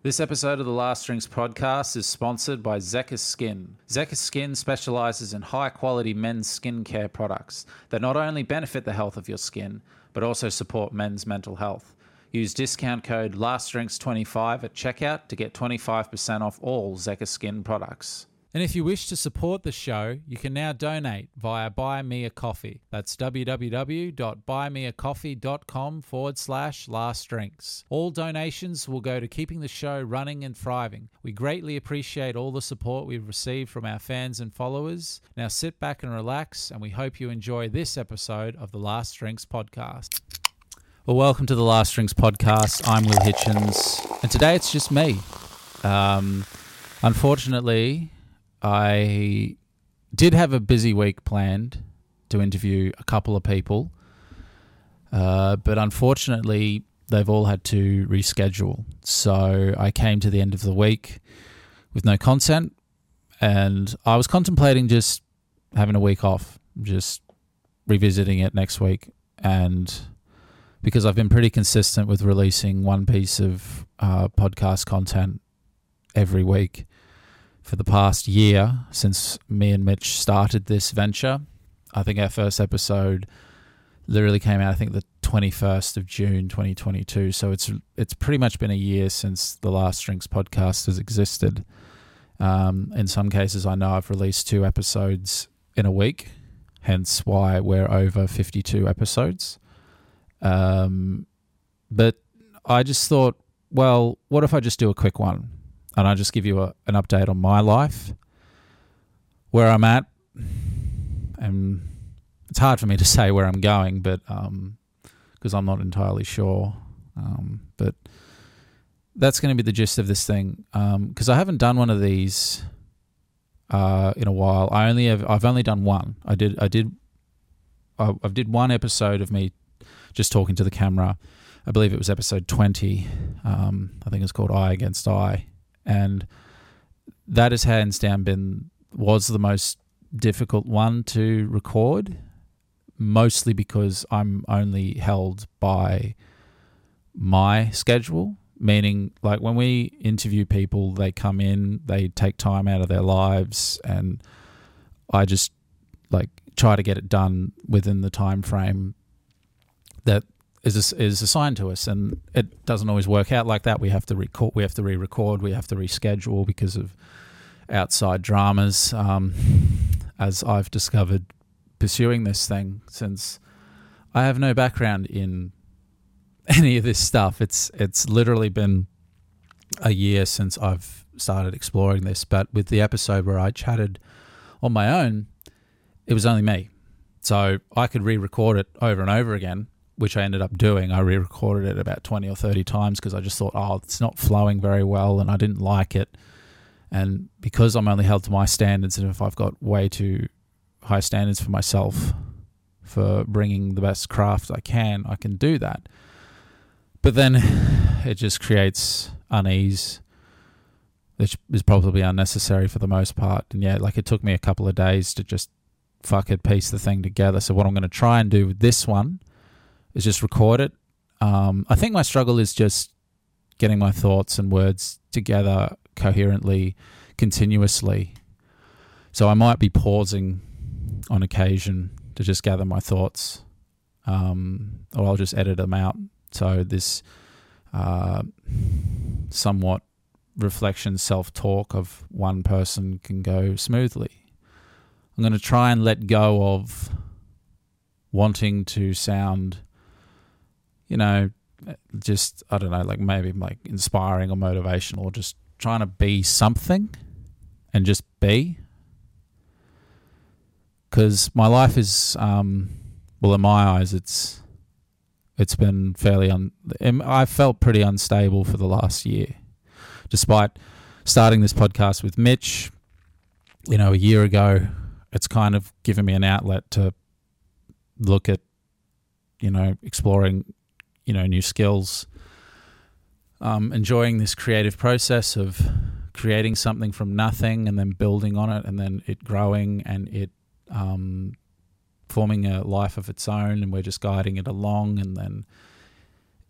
This episode of the Last Drinks podcast is sponsored by Zekr Skin. Zekr Skin specializes in high quality men's skincare products that not only benefit the health of your skin, but also support men's mental health. Use discount code LASTDRINKS25 at checkout to get 25% off all Zekr Skin products. And if you wish to support the show, you can now donate via Buy Me a Coffee. That's www.buymeacoffee.com forward slash last drinks. All donations will go to keeping the show running and thriving. We greatly appreciate all the support we've received from our fans and followers. Now sit back and relax, and we hope you enjoy this episode of the Last Drinks podcast. Well, welcome to the Last Drinks podcast. I'm Will Hitchens, and today it's just me. Um, unfortunately, I did have a busy week planned to interview a couple of people, uh, but unfortunately, they've all had to reschedule. So I came to the end of the week with no content, and I was contemplating just having a week off, just revisiting it next week. And because I've been pretty consistent with releasing one piece of uh, podcast content every week for the past year since me and Mitch started this venture. I think our first episode literally came out I think the 21st of June 2022 so it's it's pretty much been a year since the last drinks podcast has existed. Um, in some cases I know I've released two episodes in a week hence why we're over 52 episodes. Um, but I just thought well what if I just do a quick one and I just give you a, an update on my life, where I'm at, and it's hard for me to say where I'm going, but because um, I'm not entirely sure, um, but that's going to be the gist of this thing. Because um, I haven't done one of these uh, in a while. I only have I've only done one. I did I did I, I did one episode of me just talking to the camera. I believe it was episode 20. Um, I think it's called Eye Against Eye and that has hands down been was the most difficult one to record mostly because I'm only held by my schedule meaning like when we interview people they come in they take time out of their lives and I just like try to get it done within the time frame that is is assigned to us, and it doesn't always work out like that. We have to record, we have to re-record, we have to reschedule because of outside dramas. Um, as I've discovered pursuing this thing, since I have no background in any of this stuff, it's it's literally been a year since I've started exploring this. But with the episode where I chatted on my own, it was only me. So I could re record it over and over again which I ended up doing. I re-recorded it about twenty or thirty times because I just thought, oh, it's not flowing very well, and I didn't like it. And because I'm only held to my standards, and if I've got way too high standards for myself for bringing the best craft I can, I can do that. But then it just creates unease, which is probably unnecessary for the most part. And yeah, like it took me a couple of days to just fuck it, piece the thing together. So what I'm going to try and do with this one is just record it. Um, I think my struggle is just getting my thoughts and words together coherently, continuously. So I might be pausing on occasion to just gather my thoughts, um, or I'll just edit them out. So this uh, somewhat reflection, self talk of one person can go smoothly. I'm going to try and let go of wanting to sound you know, just I don't know, like maybe like inspiring or motivational, or just trying to be something and just be. Because my life is, um, well, in my eyes, it's it's been fairly un. I felt pretty unstable for the last year, despite starting this podcast with Mitch. You know, a year ago, it's kind of given me an outlet to look at, you know, exploring you know new skills. Um, enjoying this creative process of creating something from nothing and then building on it and then it growing and it um, forming a life of its own and we're just guiding it along and then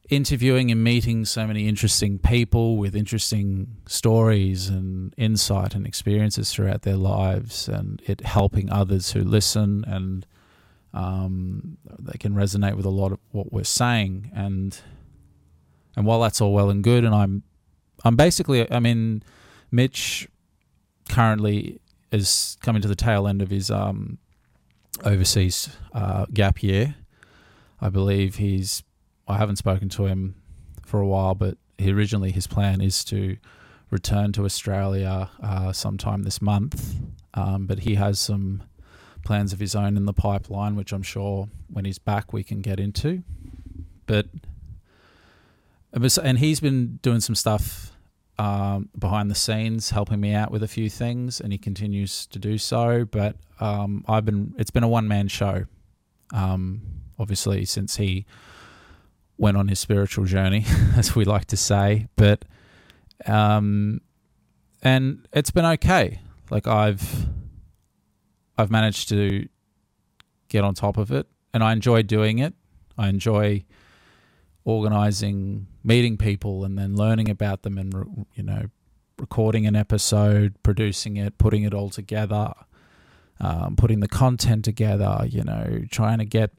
interviewing and meeting so many interesting people with interesting stories and insight and experiences throughout their lives, and it helping others who listen and um, they can resonate with a lot of what we're saying. And and while that's all well and good, and I'm I'm basically I mean Mitch currently is coming to the tail end of his um, overseas uh, gap year. I believe he's I haven't spoken to him for a while, but he originally his plan is to return to Australia uh, sometime this month. Um, but he has some plans of his own in the pipeline, which I'm sure when he's back we can get into. But and he's been doing some stuff um, behind the scenes, helping me out with a few things, and he continues to do so. But um, I've been it's been a one man show, um, obviously since he went on his spiritual journey, as we like to say. But um, and it's been okay. Like I've I've managed to get on top of it, and I enjoy doing it. I enjoy organizing, meeting people, and then learning about them, and you know, recording an episode, producing it, putting it all together, um, putting the content together. You know, trying to get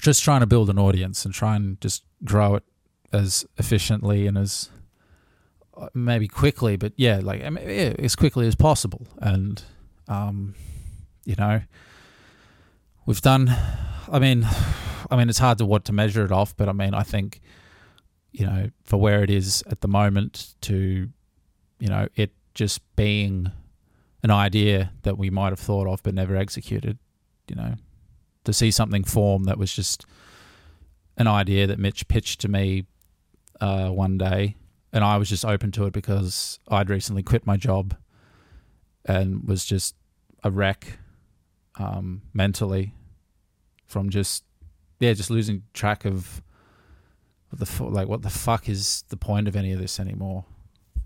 just trying to build an audience and try and just grow it as efficiently and as uh, maybe quickly, but yeah, like as quickly as possible. And um, you know, we've done. I mean, I mean, it's hard to what to measure it off, but I mean, I think you know, for where it is at the moment, to you know, it just being an idea that we might have thought of but never executed. You know, to see something form that was just an idea that Mitch pitched to me uh, one day, and I was just open to it because I'd recently quit my job and was just a wreck um, mentally from just yeah, just losing track of the like what the fuck is the point of any of this anymore,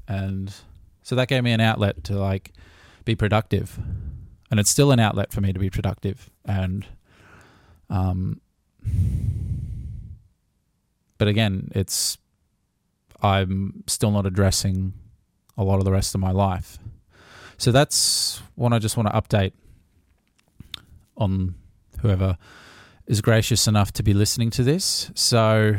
and so that gave me an outlet to like be productive, and it's still an outlet for me to be productive and um, but again, it's I'm still not addressing a lot of the rest of my life. So that's what I just want to update on whoever is gracious enough to be listening to this. So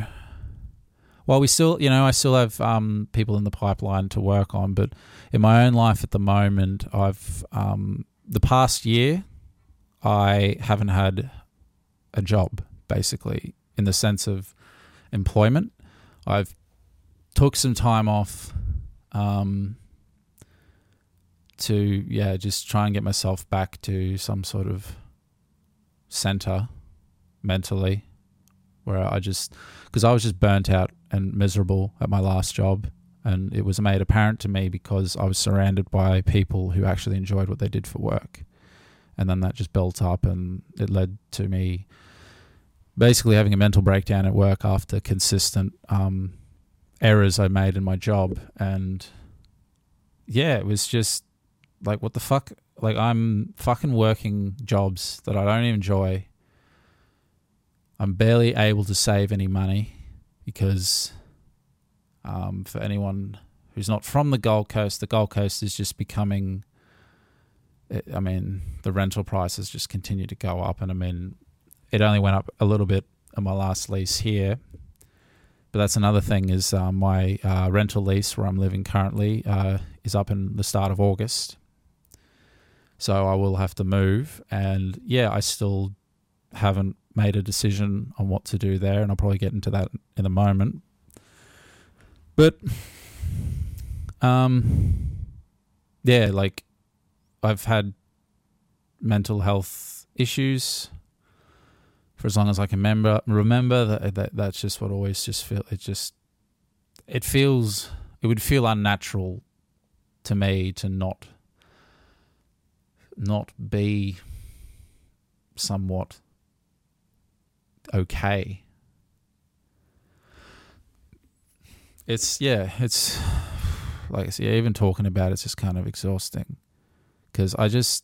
while we still, you know, I still have um, people in the pipeline to work on, but in my own life at the moment, I've um, the past year I haven't had a job, basically, in the sense of employment. I've took some time off um, to, yeah, just try and get myself back to some sort of center mentally where I just, because I was just burnt out and miserable at my last job. And it was made apparent to me because I was surrounded by people who actually enjoyed what they did for work and then that just built up and it led to me basically having a mental breakdown at work after consistent um, errors I made in my job and yeah it was just like what the fuck like I'm fucking working jobs that I don't enjoy I'm barely able to save any money because um, for anyone who's not from the Gold Coast the Gold Coast is just becoming it, I mean, the rental prices just continue to go up, and I mean, it only went up a little bit on my last lease here. But that's another thing is uh, my uh, rental lease where I'm living currently uh, is up in the start of August. So I will have to move, and yeah, I still haven't made a decision on what to do there, and I'll probably get into that in a moment. But, um, yeah, like I've had mental health issues for as long as I can remember. Remember that, that that's just what always just feel. It just it feels it would feel unnatural to me to not not be somewhat okay. It's yeah, it's like I yeah, even talking about it's just kind of exhausting because I just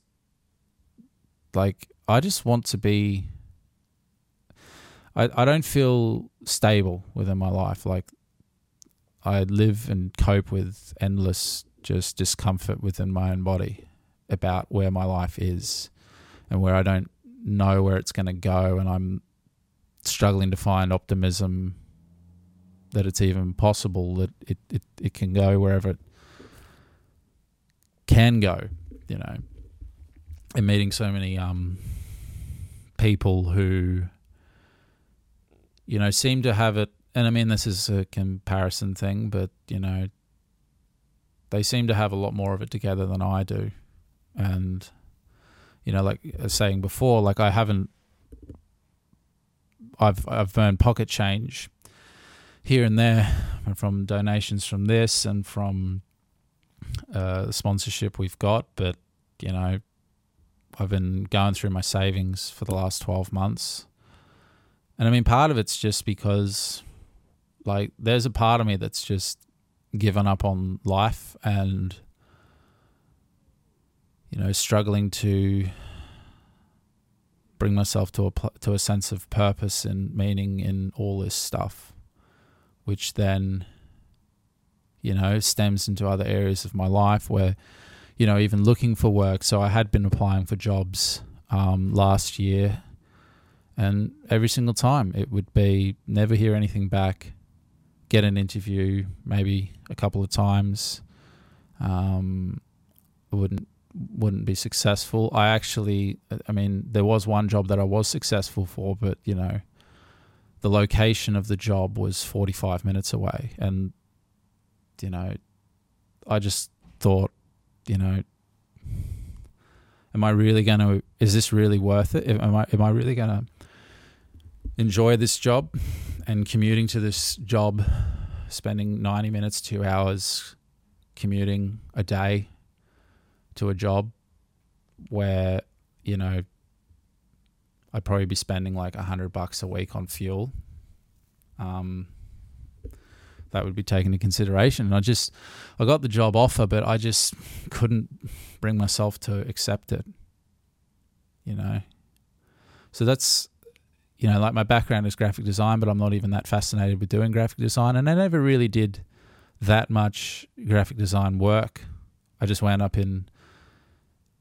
like I just want to be I, I don't feel stable within my life. Like I live and cope with endless just discomfort within my own body about where my life is and where I don't know where it's going to go and I'm struggling to find optimism that it's even possible that it, it, it can go wherever it can go, you know. And meeting so many um, people who, you know, seem to have it. And I mean, this is a comparison thing, but, you know, they seem to have a lot more of it together than I do. And, you know, like I was saying before, like I haven't, I've, I've earned pocket change here and there from donations from this and from uh, sponsorship we've got, but you know, I've been going through my savings for the last 12 months. And I mean, part of it's just because, like, there's a part of me that's just given up on life and, you know, struggling to bring myself to a to a sense of purpose and meaning in all this stuff which then, you know, stems into other areas of my life where, you know, even looking for work. So I had been applying for jobs um, last year, and every single time it would be never hear anything back, get an interview maybe a couple of times, um, wouldn't wouldn't be successful. I actually, I mean, there was one job that I was successful for, but you know, the location of the job was 45 minutes away. And, you know, I just thought, you know, am I really going to, is this really worth it? Am I, am I really going to enjoy this job and commuting to this job, spending 90 minutes, two hours commuting a day to a job where, you know, I'd probably be spending like a hundred bucks a week on fuel. Um, that would be taken into consideration. And I just, I got the job offer, but I just couldn't bring myself to accept it. You know, so that's, you know, like my background is graphic design, but I'm not even that fascinated with doing graphic design, and I never really did that much graphic design work. I just wound up in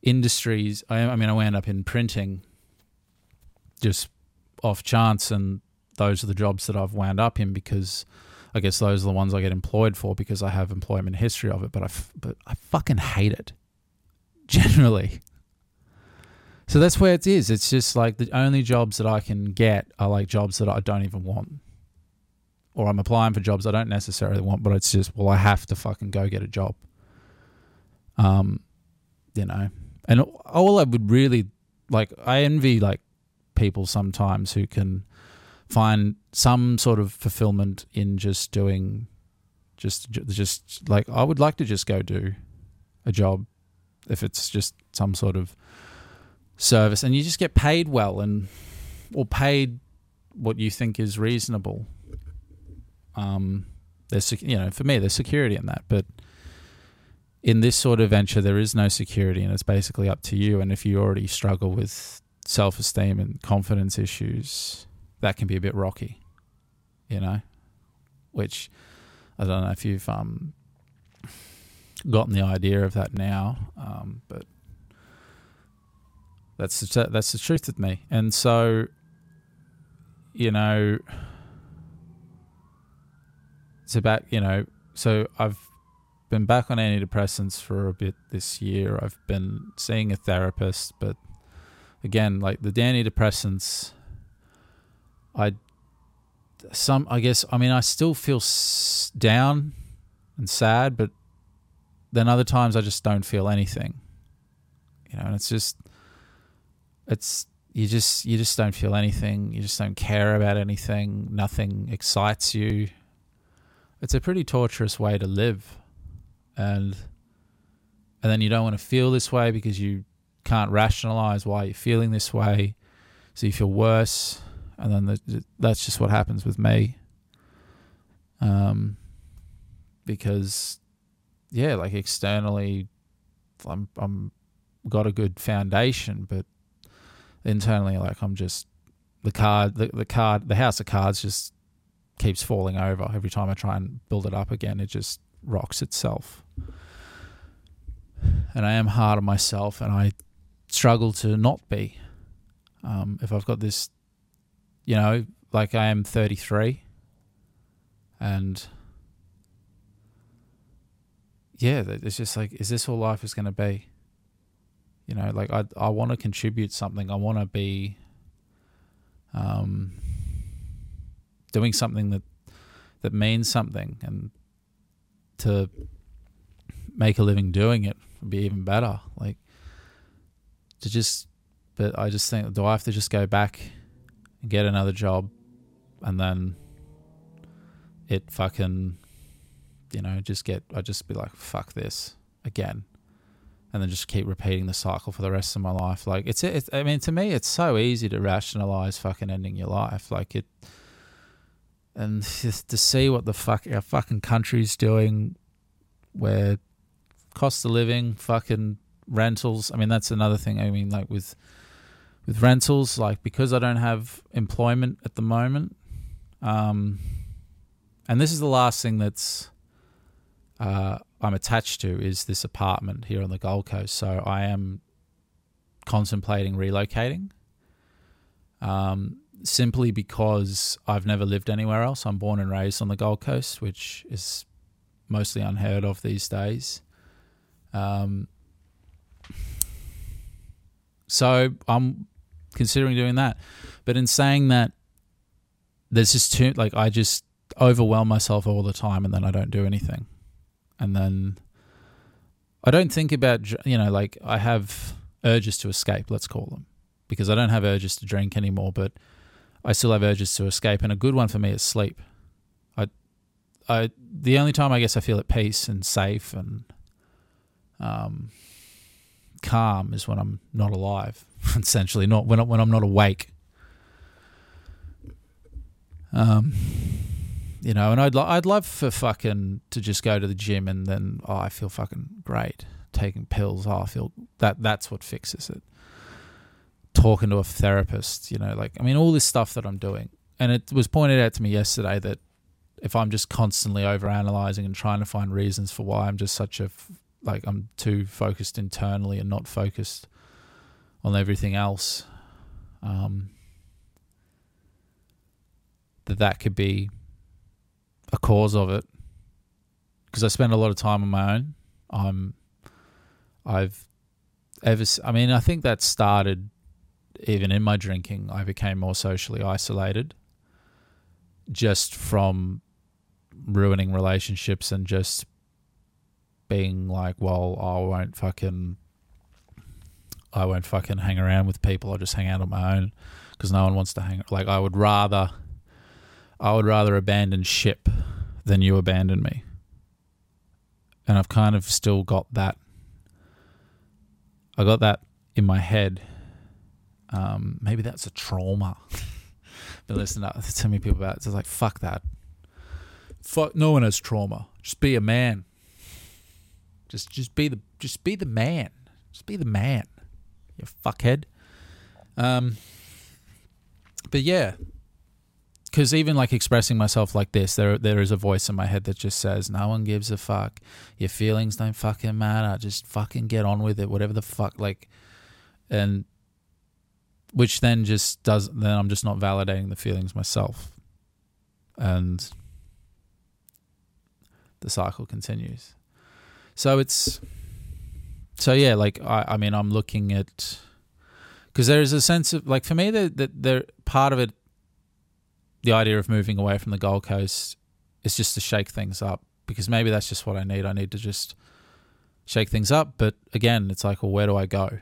industries. I, I mean, I wound up in printing just off chance, and those are the jobs that I've wound up in because I guess those are the ones I get employed for because I have employment history of it. But I, f- but I fucking hate it, generally. So that's where it is. It's just like the only jobs that I can get are like jobs that I don't even want. Or I'm applying for jobs I don't necessarily want, but it's just, well, I have to fucking go get a job. Um, you know, and all I would really like, I envy like people sometimes who can find some sort of fulfillment in just doing just just like I would like to just go do a job if it's just some sort of service. And you just get paid well and or paid what you think is reasonable. Um there's you know for me there's security in that but in this sort of venture there is no security and it's basically up to you and if you already struggle with self esteem and confidence issues, that can be a bit rocky, you know, which I don't know if you've um, gotten the idea of that now, um, but that's the, that's the truth with me. And so, you know, it's about you know, so I've been back on antidepressants for a bit this year. I've been seeing a therapist, but again, like the antidepressants, I some I guess I mean I still feel s- down and sad, but then other times I just don't feel anything. You know, and it's just it's you just you just don't feel anything. You just don't care about anything. Nothing excites you. It's a pretty torturous way to live, and and then you don't want to feel this way because you can't rationalize why you're feeling this way. So you feel worse. And then the, that's just what happens with me. Um, because, yeah, like externally, I'm, I'm got a good foundation, but internally, like I'm just the card, the, the card, the house of cards just keeps falling over every time I try and build it up again. It just rocks itself. And I am hard on myself, and I struggle to not be. Um, if I've got this, you know, like I am 33, and yeah, it's just like, is this all life is going to be? You know, like I I want to contribute something. I want to be um, doing something that that means something, and to make a living doing it would be even better. Like to just, but I just think, do I have to just go back and get another job, and then it fucking, you know, just get I just be like fuck this again and then just keep repeating the cycle for the rest of my life. Like it's, it's I mean, to me, it's so easy to rationalize fucking ending your life. Like it, and just to see what the fuck our fucking country's doing, where cost of living, fucking rentals. I mean, that's another thing. I mean, like with with rentals, like because I don't have employment at the moment, um, and this is the last thing that's uh, I'm attached to is this apartment here on the Gold Coast. So I am contemplating relocating. Um, simply because I've never lived anywhere else. I'm born and raised on the Gold Coast, which is mostly unheard of these days. Um, so I'm considering doing that. But in saying that, there's just too, like, I just overwhelm myself all the time and then I don't do anything and then I don't think about you know like I have urges to escape, let's call them, because I don't have urges to drink anymore, but I still have urges to escape, and a good one for me is sleep. I, I the only time I guess I feel at peace and safe and um, calm is when I'm not alive, essentially, not when when I'm not awake. Um, you know, and I'd lo- I'd love for fucking to just go to the gym and then oh, I feel fucking great taking pills. Oh, I feel that that's what fixes it. Talking to a therapist, you know, like I mean, all this stuff that I'm doing, and it was pointed out to me yesterday that if I'm just constantly over analyzing and trying to find reasons for why I'm just such a like I'm too focused internally and not focused on everything else, um, that that could be a cause of it because I spend a lot of time on my own. I'm, I've ever, I mean, I think that started even in my drinking. I became more socially isolated just from ruining relationships and just being like, well, I won't fucking, I won't fucking hang around with people. I'll just hang out on my own because no one wants to hang. Like, I would rather I would rather abandon ship than you abandon me. And I've kind of still got that. I got that in my head. Um, maybe that's a trauma. Been listening to so many people about it. It's like fuck that. Fuck. No one has trauma. Just be a man. Just just be the just be the man. Just be the man. You fuckhead. Um. But yeah, because even like expressing myself like this, there there is a voice in my head that just says, "No one gives a fuck. Your feelings don't fucking matter. Just fucking get on with it. Whatever the fuck." Like, and which then just does. Then I'm just not validating the feelings myself, and the cycle continues. So it's so yeah. Like I, I mean, I'm looking at because there is a sense of like for me that that there part of it the idea of moving away from the Gold Coast is just to shake things up because maybe that's just what I need. I need to just shake things up. But again, it's like, well, where do I go?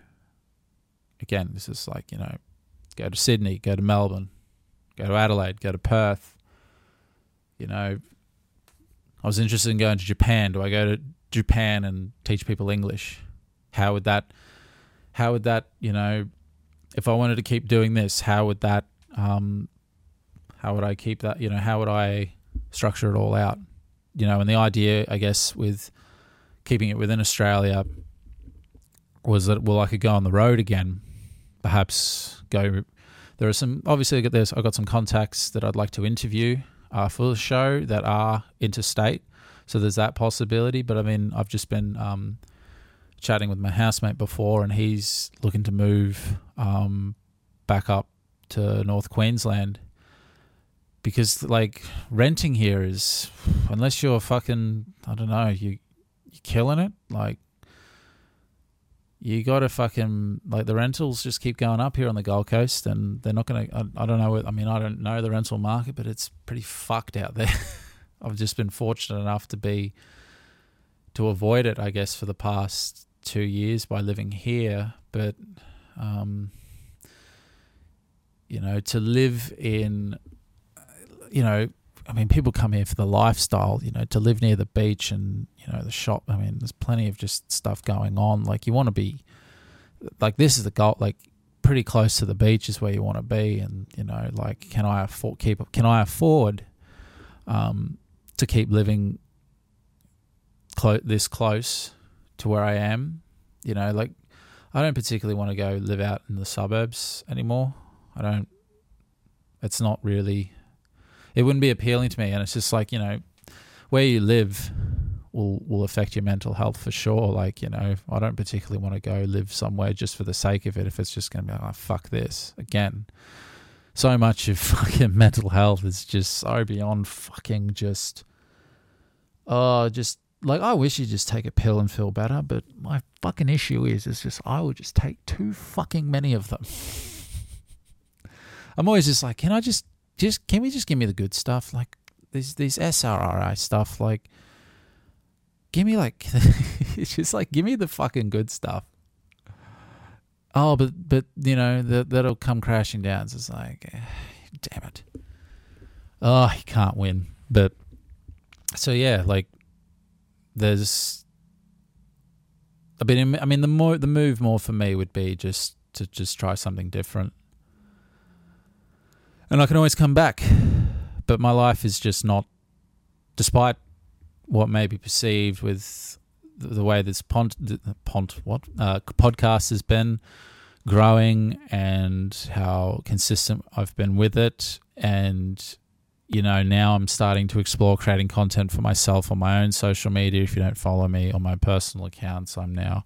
Again, this is like, you know, go to Sydney, go to Melbourne, go to Adelaide, go to Perth. You know, I was interested in going to Japan. Do I go to Japan and teach people English? How would that, how would that, you know, if I wanted to keep doing this, how would that um, how would I keep that? You know, how would I structure it all out? You know, and the idea, I guess, with keeping it within Australia was that well, I could go on the road again, perhaps go. there are some obviously I got got some contacts that I'd like to interview uh, for the show that are interstate. So there's that possibility. But I mean, I've just been um, chatting with my housemate before, and he's looking to move um, back up to North Queensland because like renting here is unless you're fucking I don't know you you're killing it like you got to fucking like the rentals just keep going up here on the Gold Coast, and they're not gonna. I, I don't know. I mean, I don't know the rental market, but it's pretty fucked out there. I've just been fortunate enough to be to avoid it, I guess, for the past two years by living here. But um, you know, to live in, you know, I mean, people come here for the lifestyle, you know, to live near the beach and, you know, the shop. I mean, there's plenty of just stuff going on. Like, you want to be, like, this is the goal, like, pretty close to the beach is where you want to be. And, you know, like, can I afford, keep, can I afford, um, to keep living clo- this close to where I am? You know, like, I don't particularly want to go live out in the suburbs anymore. I don't, it's not really it wouldn't be appealing to me. And it's just like you know, where you live will will affect your mental health for sure. Like you know, I don't particularly want to go live somewhere just for the sake of it. If it's just going to be like, oh, fuck this again. So much of fucking mental health is just so beyond fucking just. Oh, just like I wish you just take a pill and feel better, but my fucking issue is, is just I will just take too fucking many of them. I'm always just like, can I just just can we just give me the good stuff? Like these these SRRI stuff, like give me like it's just like give me the fucking good stuff. Oh, but but you know that that'll come crashing down. So it's like, eh, damn it. Oh, he can't win. But so yeah, like there's. I mean, I mean, the more the move more for me would be just to just try something different and I can always come back. But my life is just not, despite what may be perceived with the, way this pont, pont what uh, podcast has been growing and how consistent I've been with it, and you know now I'm starting to explore creating content for myself on my own social media. If you don't follow me on my personal accounts, I'm now,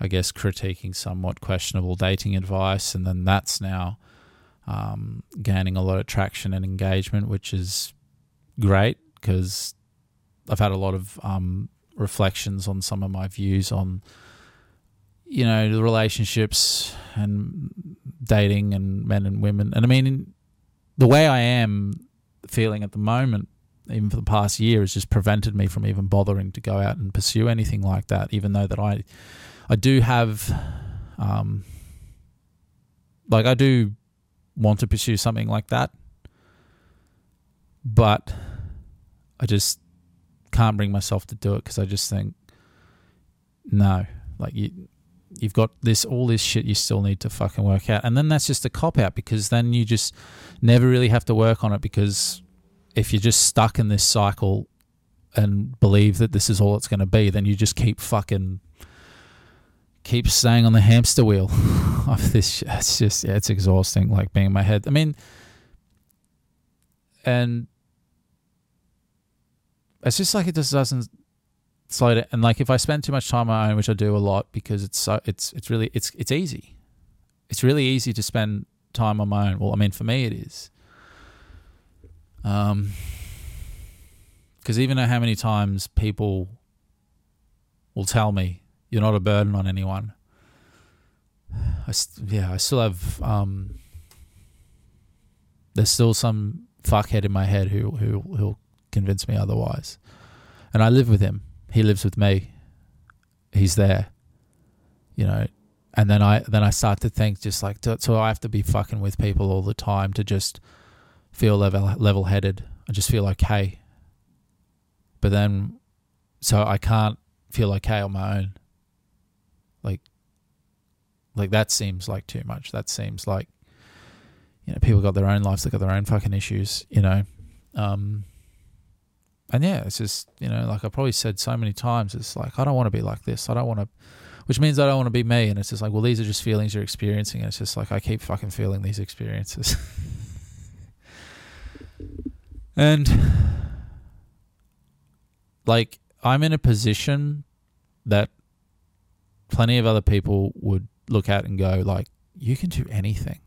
I guess, critiquing somewhat questionable dating advice, and then that's now um, gaining a lot of traction and engagement, which is great because I've had a lot of um, reflections on some of my views on, you know, the relationships and dating and men and women. And I mean, the way I am feeling at the moment, even for the past year, has just prevented me from even bothering to go out and pursue anything like that. Even though that I, I do have, um, like I do want to pursue something like that. But I just can't bring myself to do it because I just think, no, like you, you've got this all this shit you still need to fucking work out, and then that's just a cop out because then you just never really have to work on it because if you're just stuck in this cycle and believe that this is all it's going to be, then you just keep fucking keep staying on the hamster wheel of this. It's just yeah, it's exhausting. Like being in my head. I mean, and it's just like it just doesn't slow down. And like if I spend too much time on my own, which I do a lot because it's so it's it's really it's it's easy. It's really easy to spend time on my own. Well, I mean, for me, it is. Um, because even know how many times people will tell me you're not a burden on anyone. I st- yeah, I still have um, there's still some fuckhead in my head who who who'll convince me otherwise. And I live with him. He lives with me. He's there. You know, and then I then I start to think just like so I have to be fucking with people all the time to just feel level level headed. I just feel okay. But then so I can't feel okay on my own. Like, like that seems like too much. That seems like, you know, people got their own lives. They got their own fucking issues. You know, um, and yeah, it's just you know, like I probably said so many times. It's like I don't want to be like this. I don't want to. which means I don't want to be me. And it's just like, well, these are just feelings you're experiencing. And it's just like I keep fucking feeling these experiences. and like I'm in a position that plenty of other people would look at and go like, you can do anything.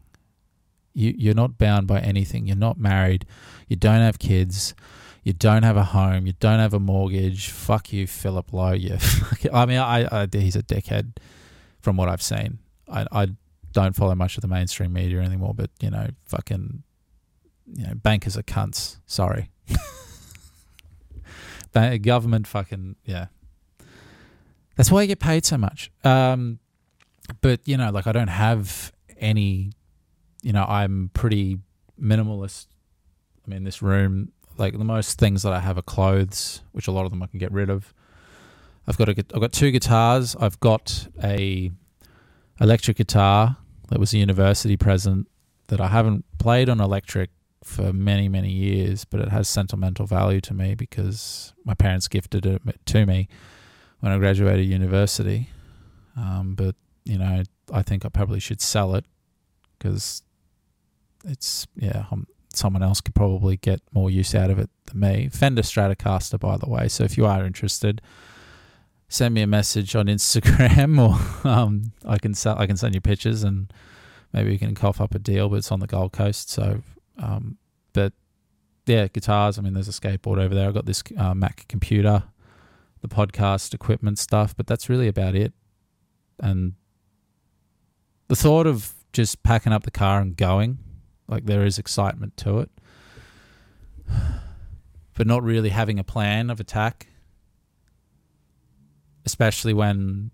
You you're not bound by anything. You're not married. You don't have kids. You don't have a home. You don't have a mortgage. Fuck you, Philip Lowe. You. I mean, I, I he's a dickhead from what I've seen. I I don't follow much of the mainstream media anymore, but you know, fucking, you know, bankers are cunts. Sorry. government fucking yeah. That's why I get paid so much. Um, but you know, like I don't have any. You know, I'm pretty minimalist. I mean, this room, like the most things that I have are clothes, which a lot of them I can get rid of. I've got a, I've got two guitars. I've got a electric guitar that was a university present that I haven't played on electric for many many years, but it has sentimental value to me because my parents gifted it to me when I graduated university. Um, but you know, I think I probably should sell it because it's yeah, I'm, someone else could probably get more use out of it than me. Fender Stratocaster, by the way. So if you are interested, send me a message on Instagram, or um, I can sell, I can send you pictures, and maybe we can cough up a deal. But it's on the Gold Coast, so um, but yeah, guitars. I mean, there's a skateboard over there. I've got this uh, Mac computer, the podcast equipment stuff, but that's really about it. And the thought of just packing up the car and going, like there is excitement to it, but not really having a plan of attack, especially when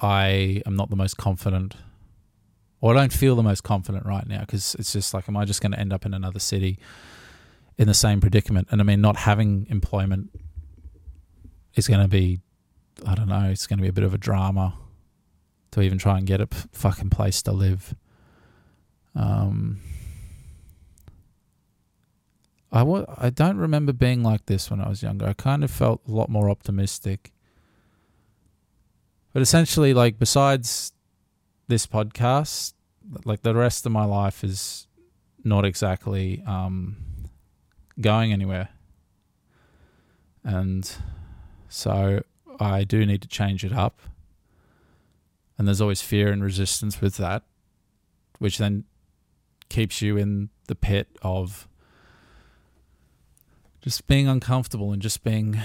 I am not the most confident or I don't feel the most confident right now because it's just like, am I just going to end up in another city in the same predicament? And I mean, not having employment is going to be, I don't know, it's going to be a bit of a drama to even try and get a p- fucking place to live. Um, I w- I don't remember being like this when I was younger. I kind of felt a lot more optimistic. But essentially, like, besides this podcast, like the rest of my life is not exactly um, going anywhere. And so I do need to change it up. And there's always fear and resistance with that, which then keeps you in the pit of just being uncomfortable and just being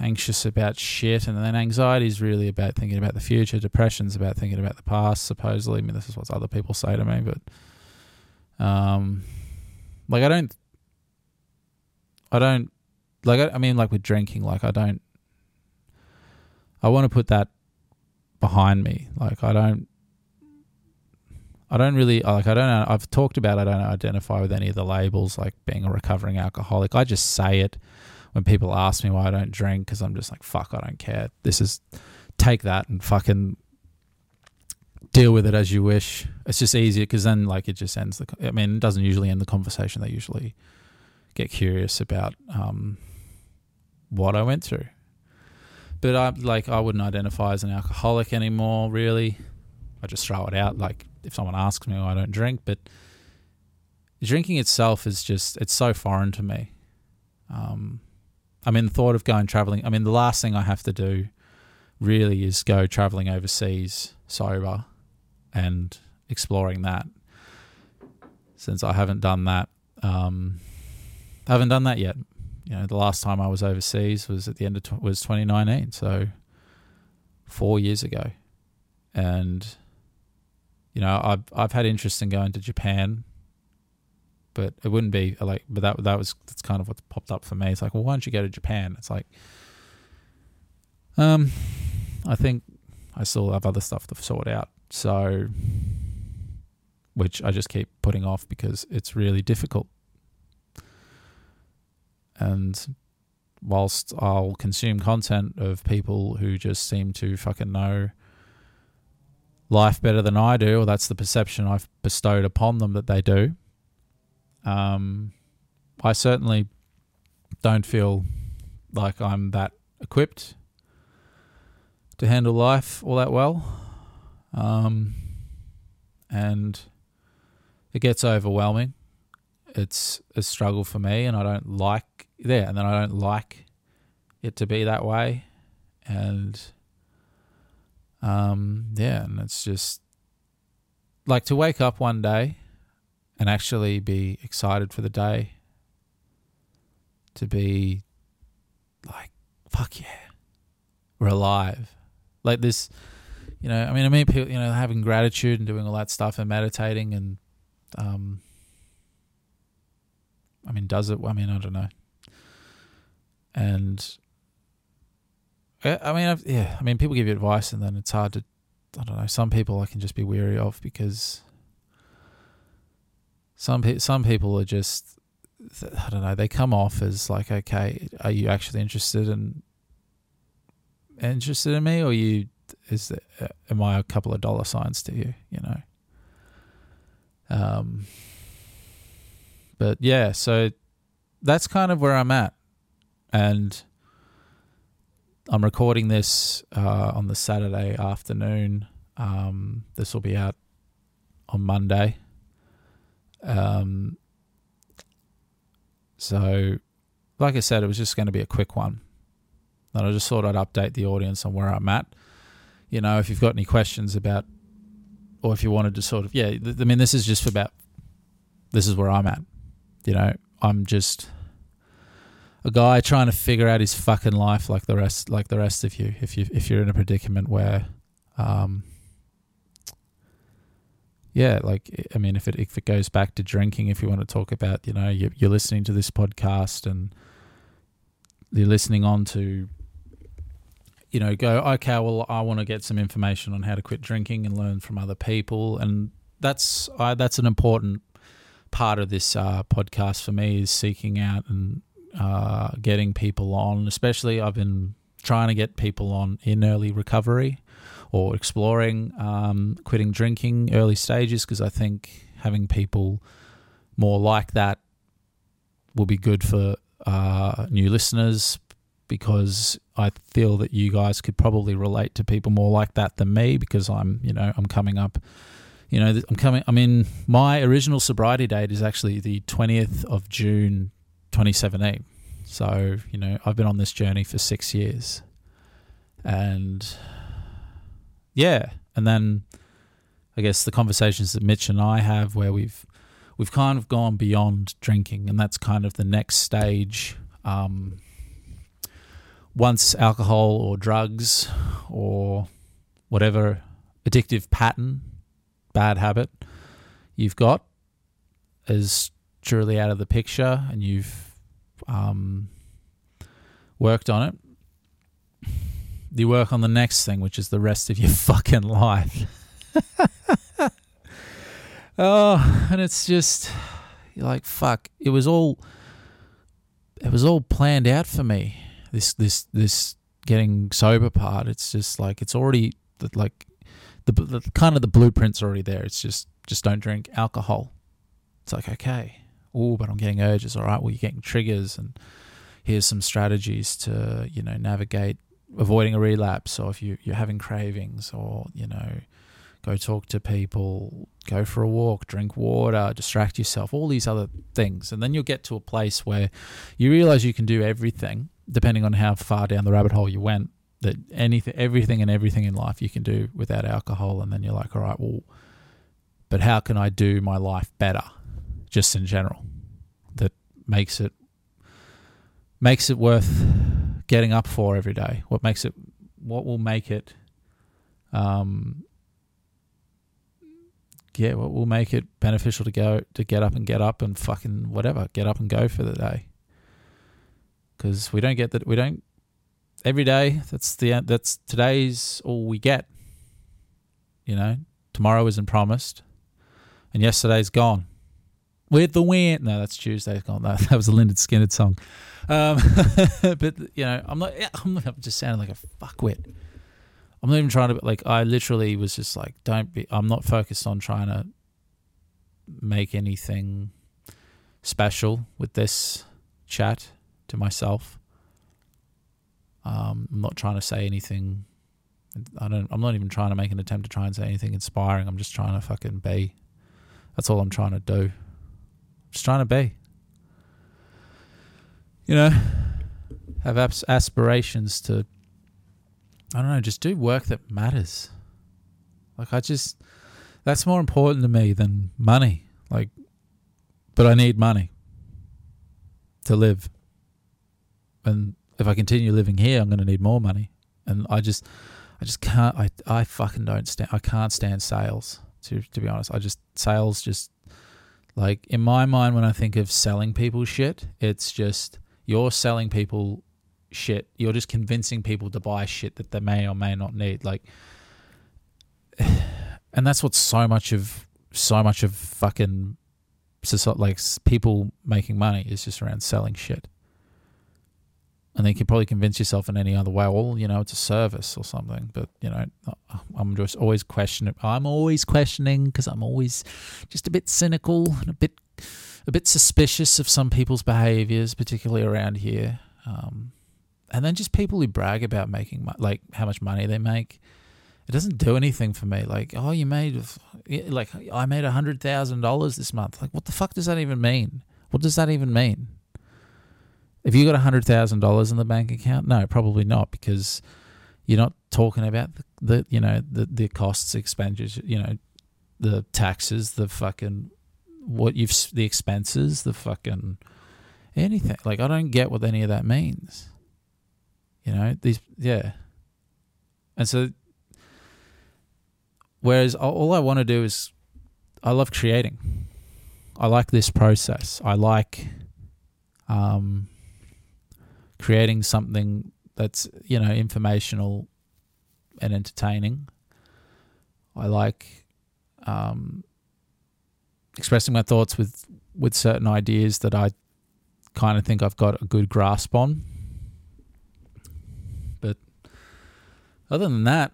anxious about shit, and then anxiety is really about thinking about the future. Depression's about thinking about the past. Supposedly, I mean, this is what other people say to me, but um, like I don't, I don't like. I, I mean, like with drinking, like I don't. I want to put that behind me. Like I don't. I don't really like. I don't know. I've talked about. I don't identify with any of the labels, like being a recovering alcoholic. I just say it when people ask me why I don't drink because I'm just like, fuck, I don't care. This is take that and fucking deal with it as you wish. It's just easier because then like it just ends the. I mean, it doesn't usually end the conversation. They usually get curious about um, what I went through. But I like I wouldn't identify as an alcoholic anymore. Really, I just throw it out. Like if someone asks me why I don't drink, but drinking itself is just it's so foreign to me. Um, I mean, the thought of going traveling. I mean, the last thing I have to do really is go traveling overseas sober and exploring that. Since I haven't done that, um, I haven't done that yet. You know, the last time I was overseas was at the end of was 2019, so four years ago, and you know, I've I've had interest in going to Japan but it wouldn't be like but that that was that's kind of what popped up for me. It's like well why don't you go to japan? It's like um i think i still have other stuff to sort out. So which i just keep putting off because it's really difficult and whilst i'll consume content of people who just seem to fucking know life better than i do or that's the perception i've bestowed upon them that they do um, I certainly don't feel like I'm that equipped. to handle life all that well. Um, and it gets overwhelming. It's a struggle for me, and I don't like there, and then I don't like it to be that way, and um, yeah, and it's just like to wake up one day and actually be excited for the day, to be like, fuck yeah, we're alive. Like this, you know, I mean, I mean, people, you know, having gratitude and doing all that stuff and meditating and, um, I mean, does it? I mean, I don't know. And, I mean, I've, yeah, I mean, people give you advice and then it's hard to, I don't know, some people I can just be weary of because some pe- some people are just I don't know they come off as like okay are you actually interested in interested in me or you is uh, am I a couple of dollar signs to you you know? Um but yeah so that's kind of where I'm at and I'm recording this uh, on the Saturday afternoon um this will be out on Monday um, so, like I said, it was just going to be a quick one. And I just thought I'd update the audience on where I'm at. You know, if you've got any questions about, or if you wanted to sort of, yeah, I mean, this is just about, this is where I'm at. You know, I'm just a guy trying to figure out his fucking life like the rest, like the rest of you. If you if you're in a predicament where, um, yeah, like I mean, if it if it goes back to drinking, if you want to talk about, you know, you're, you're listening to this podcast and you're listening on to, you know, go okay, well, I want to get some information on how to quit drinking and learn from other people, and that's uh, that's an important part of this uh, podcast for me is seeking out and uh, getting people on. Especially, I've been trying to get people on in early recovery or exploring um, quitting drinking early stages because I think having people more like that will be good for uh, new listeners because I feel that you guys could probably relate to people more like that than me because I'm you know I'm coming up you know I'm coming I mean my original sobriety date is actually the 20th of June 2017 so you know I've been on this journey for 6 years and yeah, and then I guess the conversations that Mitch and I have, where we've we've kind of gone beyond drinking, and that's kind of the next stage. Um, once alcohol or drugs or whatever addictive pattern, bad habit you've got is truly out of the picture, and you've um, worked on it you work on the next thing, which is the rest of your fucking life. oh, and it's just you're like fuck. It was all it was all planned out for me. This this this getting sober part. It's just like it's already like the, the kind of the blueprint's already there. It's just just don't drink alcohol. It's like okay, oh, but I'm getting urges. All right, well you're getting triggers, and here's some strategies to you know navigate avoiding a relapse or if you, you're having cravings or, you know, go talk to people, go for a walk, drink water, distract yourself, all these other things. And then you'll get to a place where you realize you can do everything depending on how far down the rabbit hole you went. That anything, everything, and everything in life you can do without alcohol, and then you're like, all right, well, but how can I do my life better, just in general, that makes it makes it worth getting up for every day? What makes it? What will make it? Um, yeah, what will make it beneficial to go to get up and get up and fucking whatever, get up and go for the day. Because we don't get that. We don't every day. That's the that's today's all we get. You know, tomorrow isn't promised, and yesterday's gone. With the wind. No, that's Tuesday's gone. That, that was a Lynyrd Skynyrd song. Um, but you know, I'm not. I'm, I'm just sounding like a fuckwit. I'm not even trying to like. I literally was just like, don't be. I'm not focused on trying to make anything special with this chat to myself. Um, I'm not trying to say anything I don't. I'm not even trying to make an attempt to try and say anything inspiring. I'm just trying to fucking be. That's all I'm trying to do. Just trying to be. You know, have aspirations to. I don't know. Just do work that matters. Like I just, that's more important to me than money. Like, but I need money to live. And if I continue living here, I'm going to need more money. And I just, I just can't. I, I fucking don't stand. I can't stand sales. To to be honest, I just sales just like in my mind when I think of selling people shit, it's just you're selling people shit. You're just convincing people to buy shit that they may or may not need. Like, and that's what so much of so much of fucking like people making money is just around selling shit. And then you can probably convince yourself in any other way. Well, you know, it's a service or something. But you know, I'm just always questioning. I'm always questioning because I'm always just a bit cynical and a bit a bit suspicious of some people's behaviors, particularly around here. Um, and then just people who brag about making like how much money they make it doesn't do anything for me. Like, oh, you made like I made a hundred thousand dollars this month. Like, what the fuck does that even mean? What does that even mean? If you got a hundred thousand dollars in the bank account, no, probably not, because you're not talking about the, the you know the the costs, expenditures, you know, the taxes, the fucking what you've the expenses, the fucking anything. Like, I don't get what any of that means. You know, these yeah. And so Whereas all I want to do is, I love creating. I like this process. I like um, creating something that's you know informational and entertaining. I like um, expressing my thoughts with with certain ideas that I kind of think I've got a good grasp on. But other than that,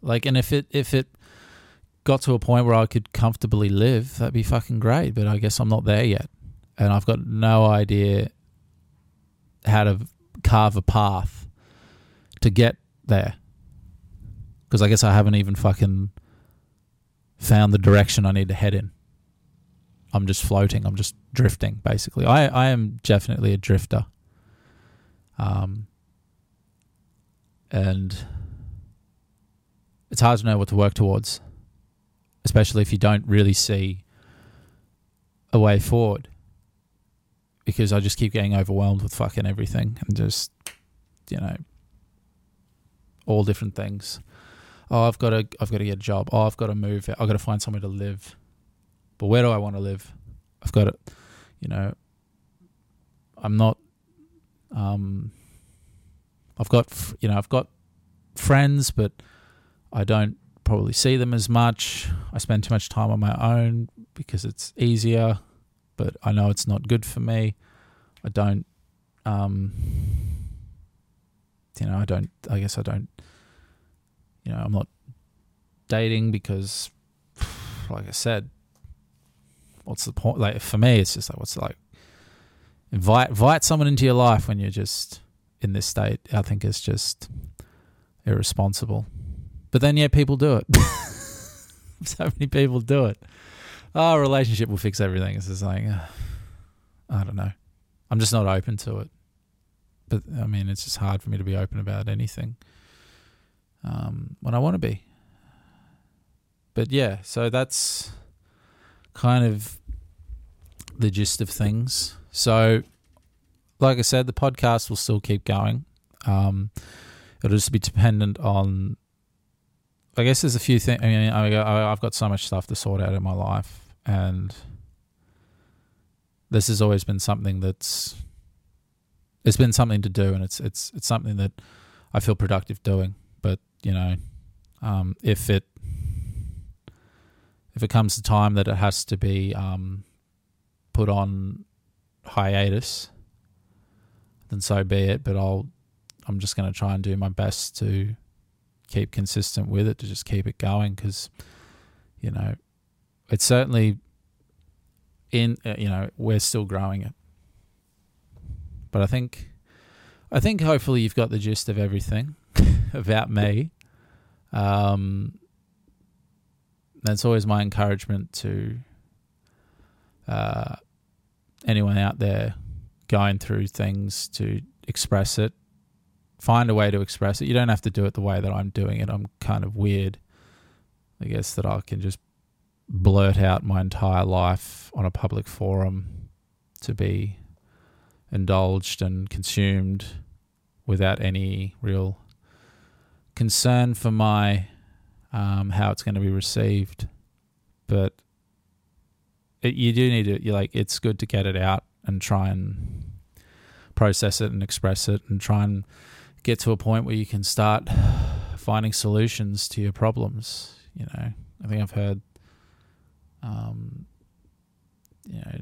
like, and if it if it got to a point where I could comfortably live, that'd be fucking great. But I guess I'm not there yet, and I've got no idea how to carve a path to get there. Because I guess I haven't even fucking found the direction I need to head in. I'm just floating. I'm just drifting, basically. I, I am definitely a drifter. Um, and it's hard to know what to work towards, especially if you don't really see a way forward. Because I just keep getting overwhelmed with fucking everything and just, you know, all different things. Oh, I've got to, I've got to get a job. Oh, I've got to move. I've got to find somewhere to live. But where do I want to live? I've got to, you know, I'm not, um, I've got, you know, I've got friends, but I don't probably see them as much. I spend too much time on my own because it's easier, but I know it's not good for me. I don't, um, you know, I don't, I guess I don't, you know, I'm not dating because, like I said, what's the point? Like for me, it's just like, what's like, invite, invite someone into your life when you're just in this state. I think it's just irresponsible. But then, yeah, people do it. so many people do it. Oh, relationship will fix everything. It's just like, uh, I don't know. I'm just not open to it. But I mean, it's just hard for me to be open about anything um, when I want to be. But yeah, so that's kind of the gist of things. So, like I said, the podcast will still keep going. Um, it'll just be dependent on I guess there's a few things. I mean, I've got so much stuff to sort out in my life, and this has always been something that's it's been something to do, and it's it's it's something that I feel productive doing. But you know, um, if it if it comes to time that it has to be um, put on hiatus, then so be it. But I'll I'm just going to try and do my best to keep consistent with it to just keep it going because you know it's certainly in uh, you know we're still growing it but i think i think hopefully you've got the gist of everything about me. Um, that's always my encouragement to uh, anyone out there going through things to express it. Find a way to express it. You don't have to do it the way that I'm doing it. I'm kind of weird. I guess that I can just blurt out my entire life on a public forum to be indulged and consumed without any real concern for my um, how it's going to be received. But it, you do need to. You're like it's good to get it out and try and process it and express it and try and get to a point where you can start finding solutions to your problems. You know, I think I've heard, um, you know,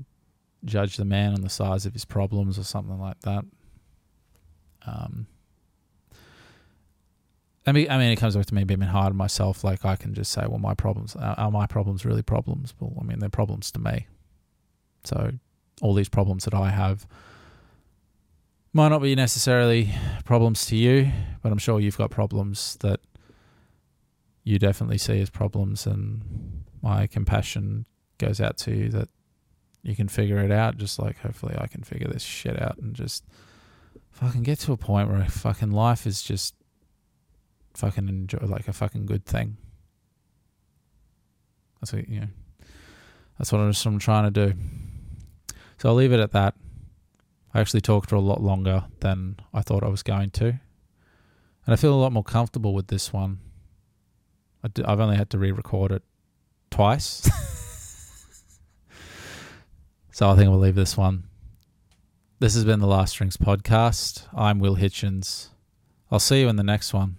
judge the man on the size of his problems or something like that. Um, I mean, I mean, it comes back to me being hard on myself. Like I can just say, well, my problems are, are my problems really problems? Well, I mean, they're problems to me. So all these problems that I have might not be necessarily problems to you, but I'm sure you've got problems that you definitely see as problems, and my compassion goes out to you that you can figure it out. Just like hopefully I can figure this shit out and just fucking get to a point where fucking life is just fucking enjoy like a fucking good thing. That's what you know. That's what I'm, I'm trying to do. So I'll leave it at that. I actually talked for a lot longer than I thought I was going to, and I feel a lot more comfortable with this one. I do, I've only had to re-record it twice, so I think we'll leave this one. This has been the Last Drinks podcast. I'm Will Hitchens. I'll see you in the next one.